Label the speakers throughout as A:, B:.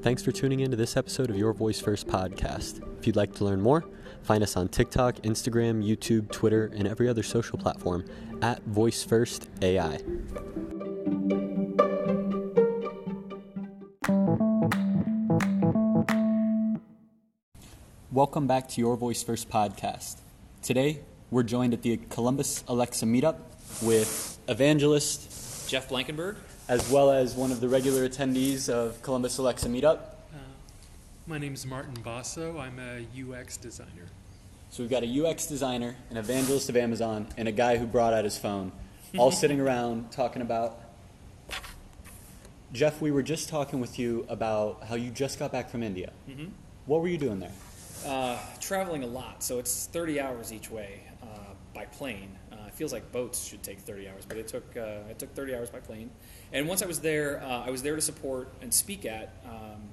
A: Thanks for tuning in to this episode of Your Voice First podcast. If you'd like to learn more, find us on TikTok, Instagram, YouTube, Twitter, and every other social platform at Voice First AI. Welcome back to Your Voice First podcast. Today, we're joined at the Columbus Alexa meetup with evangelist
B: Jeff Blankenburg.
A: As well as one of the regular attendees of Columbus Alexa meetup.
C: Uh, My name is Martin Basso. I'm a UX designer.
A: So we've got a UX designer, an evangelist of Amazon, and a guy who brought out his phone, all sitting around talking about. Jeff, we were just talking with you about how you just got back from India.
B: Mm-hmm.
A: What were you doing there?
B: Uh, traveling a lot, so it's 30 hours each way uh, by plane. Feels like boats should take 30 hours, but it took uh, it took 30 hours by plane. And once I was there, uh, I was there to support and speak at um,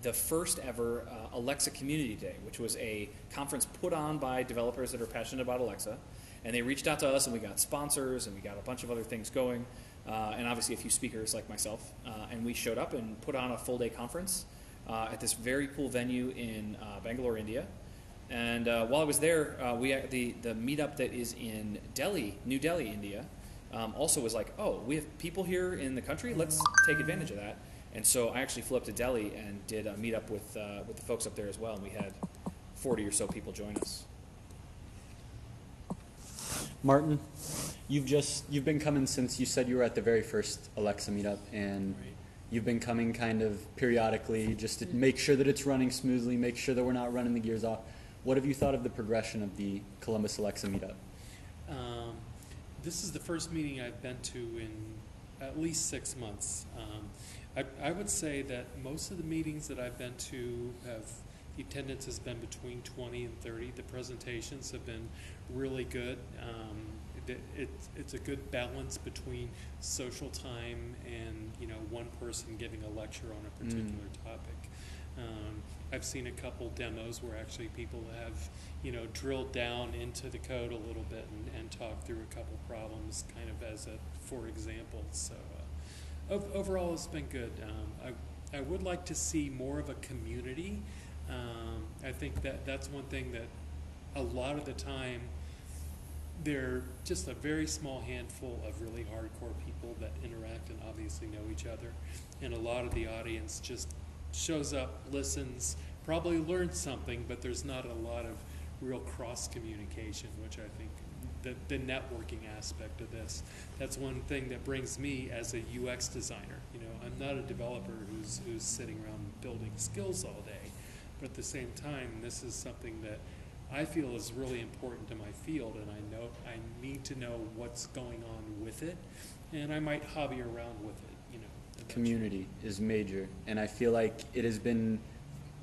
B: the first ever uh, Alexa Community Day, which was a conference put on by developers that are passionate about Alexa. And they reached out to us, and we got sponsors, and we got a bunch of other things going, uh, and obviously a few speakers like myself. Uh, and we showed up and put on a full day conference uh, at this very cool venue in Bangalore, India. And uh, while I was there, uh, we the the meetup that is in Delhi, New Delhi, India, um, also was like, oh, we have people here in the country. Let's take advantage of that. And so I actually flew up to Delhi and did a meetup with uh, with the folks up there as well. And we had 40 or so people join us.
A: Martin, you've just you've been coming since you said you were at the very first Alexa meetup, and
C: Right.
A: you've been coming kind of periodically just to make sure that it's running smoothly, make sure that we're not running the gears off. What have you thought of the progression of the Columbus Alexa meetup?
C: Um, this is the first meeting I've been to in at least six months. Um, I, I would say that most of the meetings that I've been to have the attendance has been between 20 and 30. The presentations have been really good. Um, it, it, it's a good balance between social time and you know one person giving a lecture on a particular topic. Um, I've seen a couple demos where actually people have, you know, drilled down into the code a little bit and, and talked through a couple problems, kind of as a for example. So uh, ov- overall, it's been good. Um, I I would like to see more of a community. Um, I think that that's one thing that a lot of the time they're just a very small handful of really hardcore people that interact and obviously know each other. And a lot of the audience just shows up, listens, probably learns something, but there's not a lot of real cross communication, which I think the, the networking aspect of this. That's one thing that brings me as a UX designer. You know, I'm not a developer who's, who's sitting around building skills all day, but at the same time, this is something that I feel is really important to my field, and I know I need to know what's going on with it, and I might hobby around with it. You know, eventually.
A: Community is major, and I feel like it has been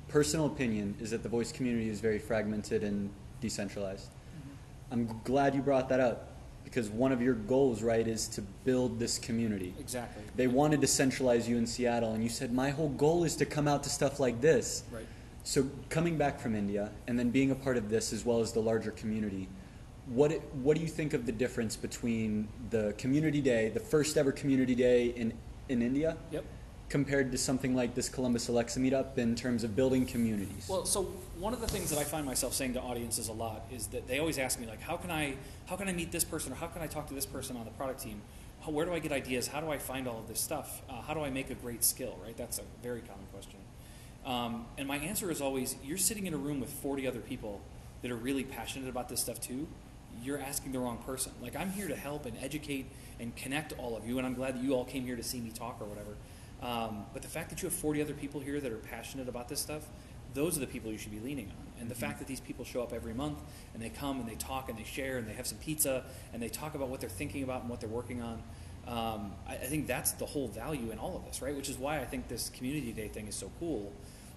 A: personal opinion is that the voice community is very fragmented and decentralized. Mm-hmm. I'm glad you brought that up because one of your goals, right, is to build this community.
B: Exactly.
A: They wanted to centralize you in Seattle, and you said, My whole goal is to come out to stuff like this.
B: Right.
A: So, coming back from India and then being a part of this as well as the larger community, what, what do you think of the difference between the community day, the first ever community day in, in India,
B: Yep.
A: compared to something like this Columbus Alexa meetup in terms of building communities?
B: Well, so one of the things that I find myself saying to audiences a lot is that they always ask me like, how can I, how can I meet this person or how can I talk to this person on the product team? How, where do I get ideas? How do I find all of this stuff? Uh, how do I make a great skill? Right? That's a very common question. Um, and my answer is always, you're sitting in a room with 40 other people that are really passionate about this stuff too. You're asking the wrong person. Like I'm here to help and educate and connect all of you, and I'm glad that you all came here to see me talk or whatever. Um, but the fact that you have 40 other people here that are passionate about this stuff, those are the people you should be leaning on. And the fact that these people show up every month and they come and they talk and they share and they have some pizza and they talk about what they're thinking about and what they're working on, um, I, I think that's the whole value in all of this, right? Which is why I think this community day thing is so cool,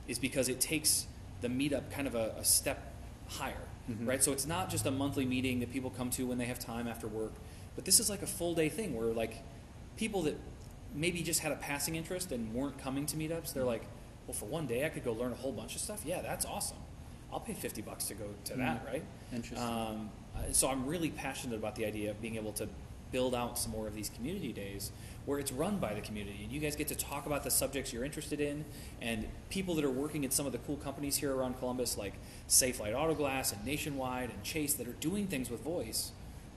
B: is because it takes the meetup kind of a, a step higher, right? So it's not just a monthly meeting that people come to when they have time after work, but this is like a full day thing where like people that maybe just had a passing interest and weren't coming to meetups, they're like, well, for one day I could go learn a whole bunch of stuff. Yeah, that's awesome. I'll pay 50 bucks to go to that, right?
A: Interesting.
B: Um, uh, so I'm really passionate about the idea of being able to build out some more of these community days where it's run by the community and you guys get to talk about the subjects you're interested in and people that are working at some of the cool companies here around Columbus like Safelite Auto Glass and Nationwide and Chase that are doing things with voice.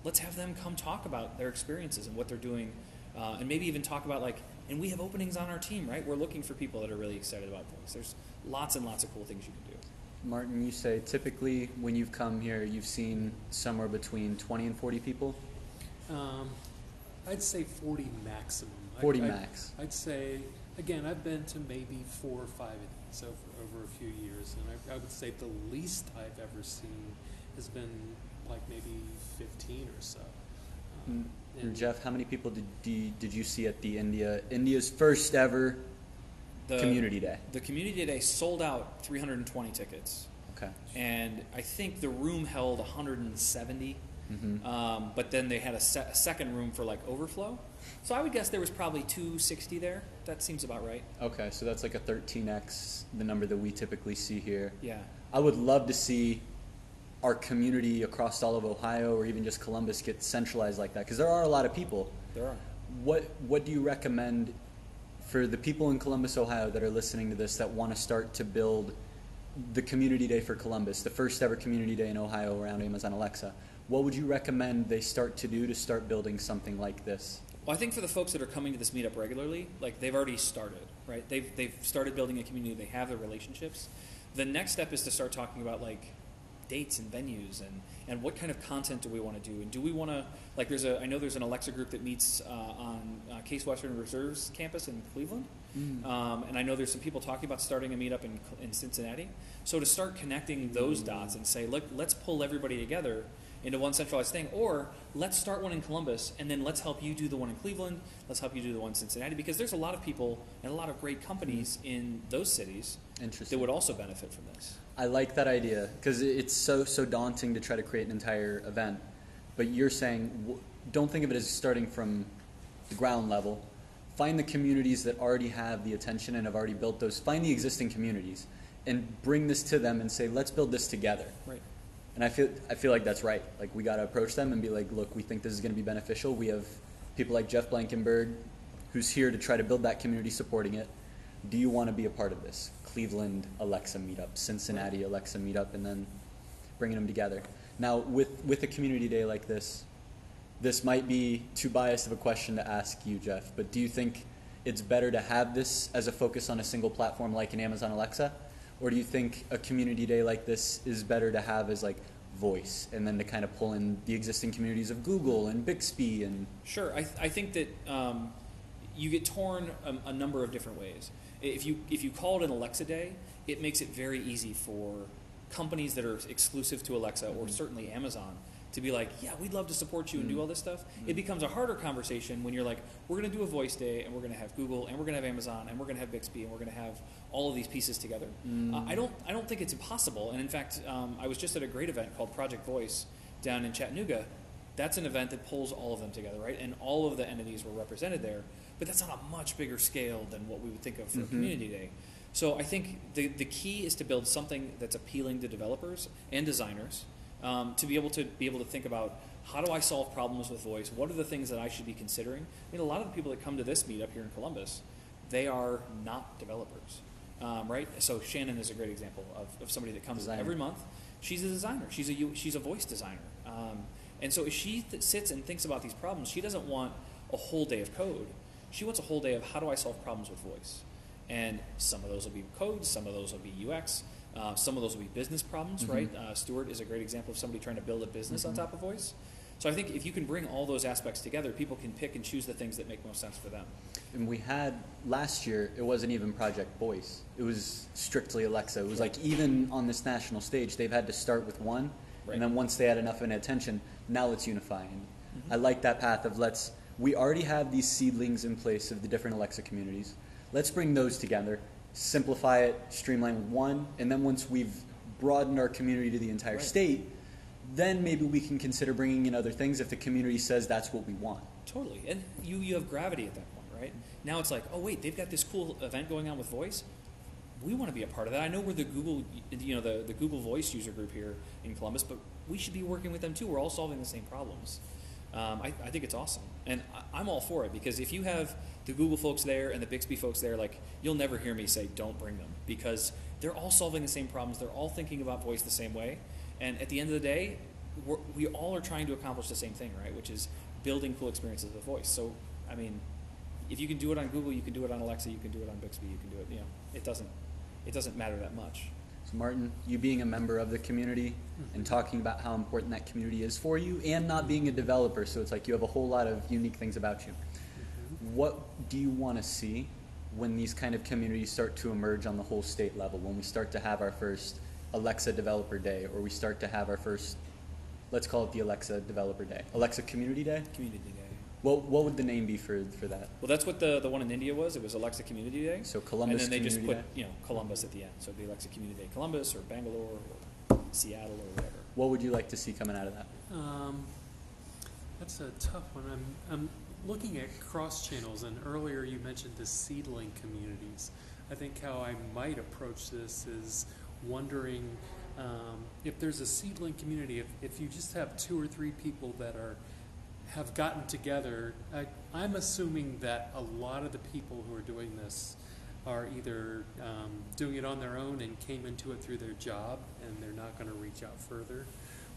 B: Let's have them come talk about their experiences and what they're doing uh, and maybe even talk about like and we have openings on our team, right? We're looking for people that are really excited about voice. There's lots and lots of cool things you can do.
A: Martin, you say typically when you've come here, you've seen somewhere between 20 and 40 people?
C: Um, I'd say 40 maximum.
A: 40
C: I-
A: max.
C: I'd say, again, I've been to maybe four or five of these over, over a few years, and I, I would say the least I've ever seen has been like maybe 15 or so. Um,
A: Mm. And
C: and-
A: Jeff, how many people did, did, did you see at the India, India's first ever
B: The
A: community day?
B: The community day sold out 320 tickets,
A: Okay.
B: and I think the room held 170.
A: Hmm
B: Um, but then they had a, se- a second room for like overflow. So I would guess there was probably 260 there. That seems about right.
A: Okay, so that's like a 13x the number that we typically see here.
B: Yeah.
A: I would love to see our community across all of Ohio or even just Columbus get centralized like that because there are a lot of people.
B: There are.
A: What what do you recommend for the people in Columbus, Ohio that are listening to this that want to start to build the community day for Columbus, the first ever community day in Ohio around Amazon Alexa? What would you recommend they start to do to start building something like this?
B: Well, I think for the folks that are coming to this meetup regularly, like they've already started, right? They've, they've started building a community, they have their relationships. The next step is to start talking about like dates and venues and, and what kind of content do we want to do? And do we want to, like, there's a, I know there's an Alexa group that meets uh, on uh, Case Western Reserves campus in Cleveland. Um, and I know there's some people talking about starting a meetup in, in Cincinnati. So to start connecting those dots and say, look, let's pull everybody together into one centralized thing, or let's start one in Columbus and then let's help you do the one in Cleveland. Let's help you do the one in Cincinnati because there's a lot of people and a lot of great companies mm-hmm. in those cities that would also benefit from this.
A: I like that idea because it's so so daunting to try to create an entire event. But you're saying don't think of it as starting from the ground level. Find the communities that already have the attention and have already built those. Find the existing communities and bring this to them and say, let's build this together.
B: Right.
A: And I feel I feel like that's right. Like we got to approach them and be like, look, we think this is going to be beneficial. We have people like Jeff Blankenburg, who's here to try to build that community, supporting it. Do you want to be a part of this? Cleveland Alexa meetup, Cincinnati Alexa meetup, and then bringing them together. Now, with with a community day like this, this might be too biased of a question to ask you, Jeff. But do you think it's better to have this as a focus on a single platform like an Amazon Alexa, or do you think a community day like this is better to have as like voice, and then to kind of pull in the existing communities of Google and Bixby and
B: Sure. I, I think that um, you get torn a, a number of different ways. If you, if you call it an Alexa Day, it makes it very easy for companies that are exclusive to Alexa or certainly Amazon to be like, yeah, we'd love to support you and do all this stuff. It becomes a harder conversation when you're like, we're going to do a voice day and we're going to have Google and we're going to have Amazon and we're going to have Bixby and we're going to have all of these pieces together. Uh, I don't I don't think it's impossible. And in fact, um, I was just at a great event called Project Voice down in Chattanooga. That's an event that pulls all of them together, right? And all of the entities were represented there. But that's on a much bigger scale than what we would think of for a community day. So I think the, the key is to build something that's appealing to developers and designers um, to be able to be able to think about how do I solve problems with voice? What are the things that I should be considering? I mean, a lot of the people that come to this meetup here in Columbus, they are not developers, um, right? So Shannon is a great example of, of somebody that comes
A: Designer.
B: every month. She's a designer. She's a she's a voice designer. Um, and so if she th- sits and thinks about these problems, she doesn't want a whole day of code. She wants a whole day of how do I solve problems with voice. And some of those will be code, some of those will be UX, uh, some of those will be business problems,
A: Mhm.
B: right? Uh, Stuart is a great example of somebody trying to build a business
A: Mhm.
B: on top of voice. So I think if you can bring all those aspects together, people can pick and choose the things that make most sense for them.
A: And we had last year, it wasn't even Project Voice. It was strictly Alexa. It was like even on this national stage, they've had to start with one,
B: Right.
A: and then once they had enough of an attention, now let's unify. And
B: Mm-hmm.
A: I like that path of let's. We already have these seedlings in place of the different Alexa communities. Let's bring those together, simplify it, streamline one, and then once we've broadened our community to the entire
B: Right.
A: state, then maybe we can consider bringing in other things if the community says that's what we want.
B: Totally. And you, you have gravity at that point, right? Now it's like, oh, wait, they've got this cool event going on with voice. We want to be a part of that. I know we're the Google, you know, the, the Google Voice user group here in Columbus, but we should be working with them too. We're all solving the same problems. Um, I, I think it's awesome, and I, I'm all for it because if you have the Google folks there and the Bixby folks there, like you'll never hear me say don't bring them because they're all solving the same problems. They're all thinking about voice the same way, and at the end of the day, we all are trying to accomplish the same thing, right? Which is building cool experiences with voice. So, I mean, if you can do it on Google, you can do it on Alexa, you can do it on Bixby, you can do it. You know, it doesn't it doesn't matter that much.
A: So Martin, you being a member of the community and talking about how important that community is for you and not being a developer, so it's like you have a whole lot of unique things about you. What do you want to see when these kind of communities start to emerge on the whole state level? When we start to have our first Alexa Developer Day, or we start to have our first, let's call it the Alexa Developer Day, Alexa Community Day?
B: Community Day.
A: What, what would the name be for, for that?
B: Well, that's what the the one in India was. It was Alexa Community Day.
A: So Columbus
B: and then they just put
A: Day?
B: you know Columbus at the end. So it'd be Alexa Community Day Columbus or Bangalore or Seattle or whatever.
A: What would you like to see coming out of that?
C: Um, that's a tough one. I'm, I'm looking at cross channels, and earlier you mentioned the seedling communities. I think how I might approach this is wondering um, if there's a seedling community, if, if you just have two or three people that are have gotten together, I, I'm assuming that a lot of the people who are doing this are either um, doing it on their own and came into it through their job and they're not going to reach out further,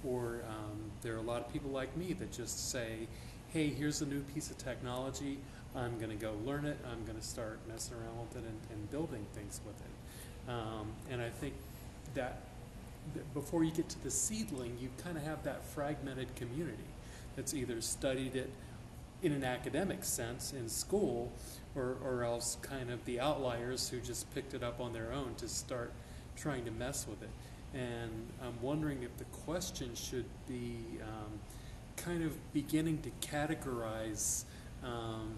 C: or um, there are a lot of people like me that just say, hey, here's a new piece of technology, I'm going to go learn it, I'm going to start messing around with it and, and building things with it. Um, and I think that before you get to the seedling, you kind of have that fragmented community that's either studied it in an academic sense in school, or, or else kind of the outliers who just picked it up on their own to start trying to mess with it. And I'm wondering if the question should be um, kind of beginning to categorize um,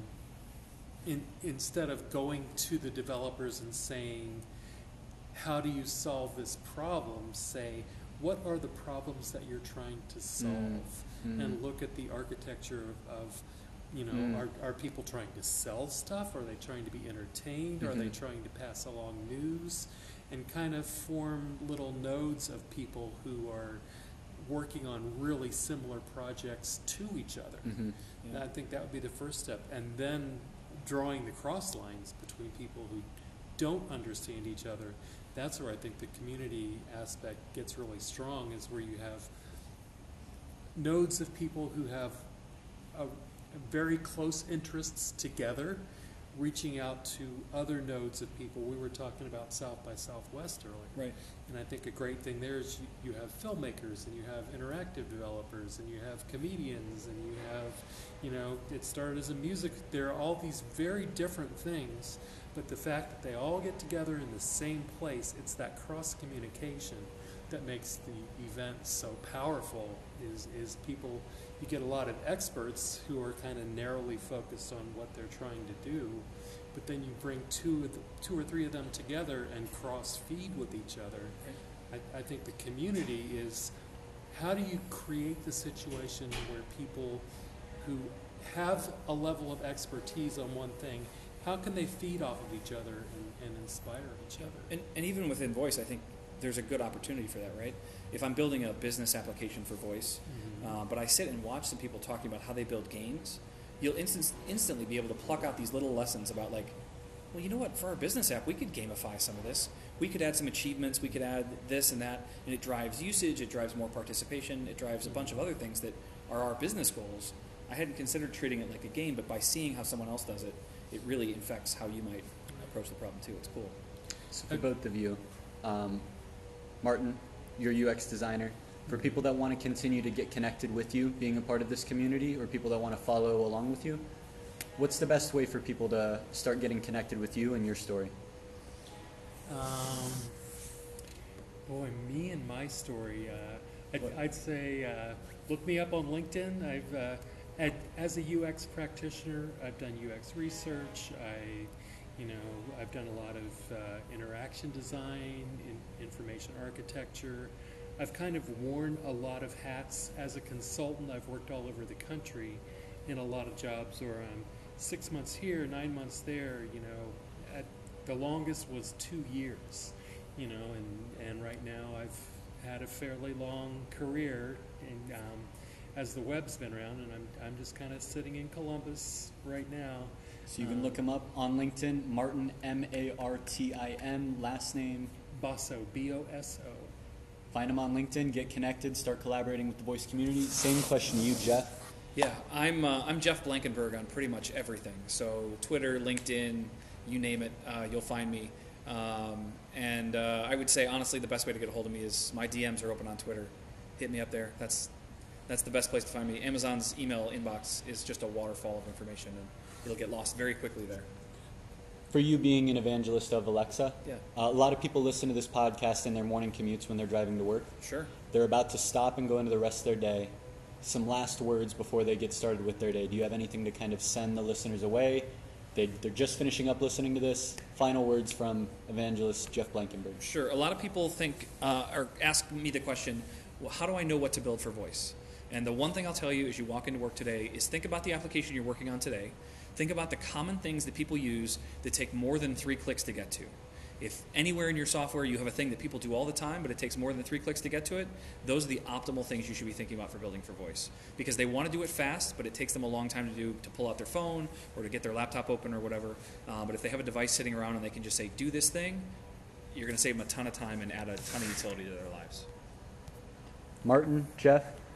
C: in, instead of going to the developers and saying, how do you solve this problem? Say, what are the problems that you're trying to solve?
A: Mm.
C: And look at the architecture of, of you know,
A: Mm.
C: are, are people trying to sell stuff? Are they trying to be entertained? Are they
A: Mhm.
C: trying to pass along news? And kind of form little nodes of people who are working on really similar projects to each other.
A: Mhm.
C: And I think that would be the first step. And then drawing the cross lines between people who don't understand each other. That's where I think the community aspect gets really strong, is where you have nodes of people who have a, a very close interests together, reaching out to other nodes of people. We were talking about South by Southwest earlier.
B: Right.
C: And I think a great thing there is you, you have filmmakers and you have interactive developers and you have comedians and you have, you know, it started as a music. There are all these very different things, but the fact that they all get together in the same place, it's that cross communication that makes the event so powerful. Is is people you get a lot of experts who are kind of narrowly focused on what they're trying to do, but then you bring two, two or three of them together and cross feed with each other. I, I think the community is how do you create the situation where people who have a level of expertise on one thing, how can they feed off of each other and, and inspire each other?
B: And, and even within voice, I think there's a good opportunity for that, right? If I'm building a business application for voice,
C: Mhm.
B: uh, but I sit and watch some people talking about how they build games, you'll instant, instantly be able to pluck out these little lessons about like, well, you know what? For our business app, we could gamify some of this. We could add some achievements. We could add this and that, and it drives usage. It drives more participation. It drives a bunch of other things that are our business goals. I hadn't considered treating it like a game, but by seeing how someone else does it, it really infects how you might approach the problem too. It's cool.
A: So for both of you, um, Martin, you're UX designer. For people that want to continue to get connected with you, being a part of this community, or people that want to follow along with you, what's the best way for people to start getting connected with you and your story?
C: Um, boy, me and my story. Uh, I'd, I'd say uh, look me up on LinkedIn. I've uh, had, as a UX practitioner, I've done UX research. I, you know, I've done a lot of uh, interaction design, in, information architecture. I've kind of worn a lot of hats as a consultant. I've worked all over the country in a lot of jobs where I'm six months here, nine months there. You know, at the longest was two years, you know, and, and right now I've had a fairly long career, and um, as the web's been around, and I'm, I'm just kind of sitting in Columbus right now.
A: So you can
C: Um,
A: look him up on LinkedIn, Martin M A R T I N, last name.
C: Bosso, B O S O.
A: Find him on LinkedIn, get connected, start collaborating with the voice community. Same question to you, Jeff.
B: Yeah, I'm uh, I'm Jeff Blankenburg on pretty much everything. So Twitter, LinkedIn, you name it, uh, you'll find me. Um, and uh, I would say honestly, the best way to get a hold of me is my DMs are open on Twitter. Hit me up there. That's that's the best place to find me. Amazon's email inbox is just a waterfall of information, and it'll get lost very quickly there.
A: For you being an evangelist of Alexa,
B: Yeah.
A: uh, a lot of people listen to this podcast in their morning commutes when they're driving to work.
B: Sure.
A: They're about to stop and go into the rest of their day. Some last words before they get started with their day. Do you have anything to kind of send the listeners away? They, they're just finishing up listening to this. Final words from evangelist Jeff Blankenburg.
B: Sure. A lot of people think uh, or ask me the question, well, how do I know what to build for voice? And the one thing I'll tell you as you walk into work today is think about the application you're working on today. Think about the common things that people use that take more than three clicks to get to. If anywhere in your software you have a thing that people do all the time, but it takes more than three clicks to get to it, those are the optimal things you should be thinking about for building for voice. Because they want to do it fast, but it takes them a long time to do to pull out their phone or to get their laptop open or whatever. Uh, but if they have a device sitting around and they can just say, "Do this thing," you're going to save them a ton of time and add a ton of utility to their lives.
A: Martin, Jeff,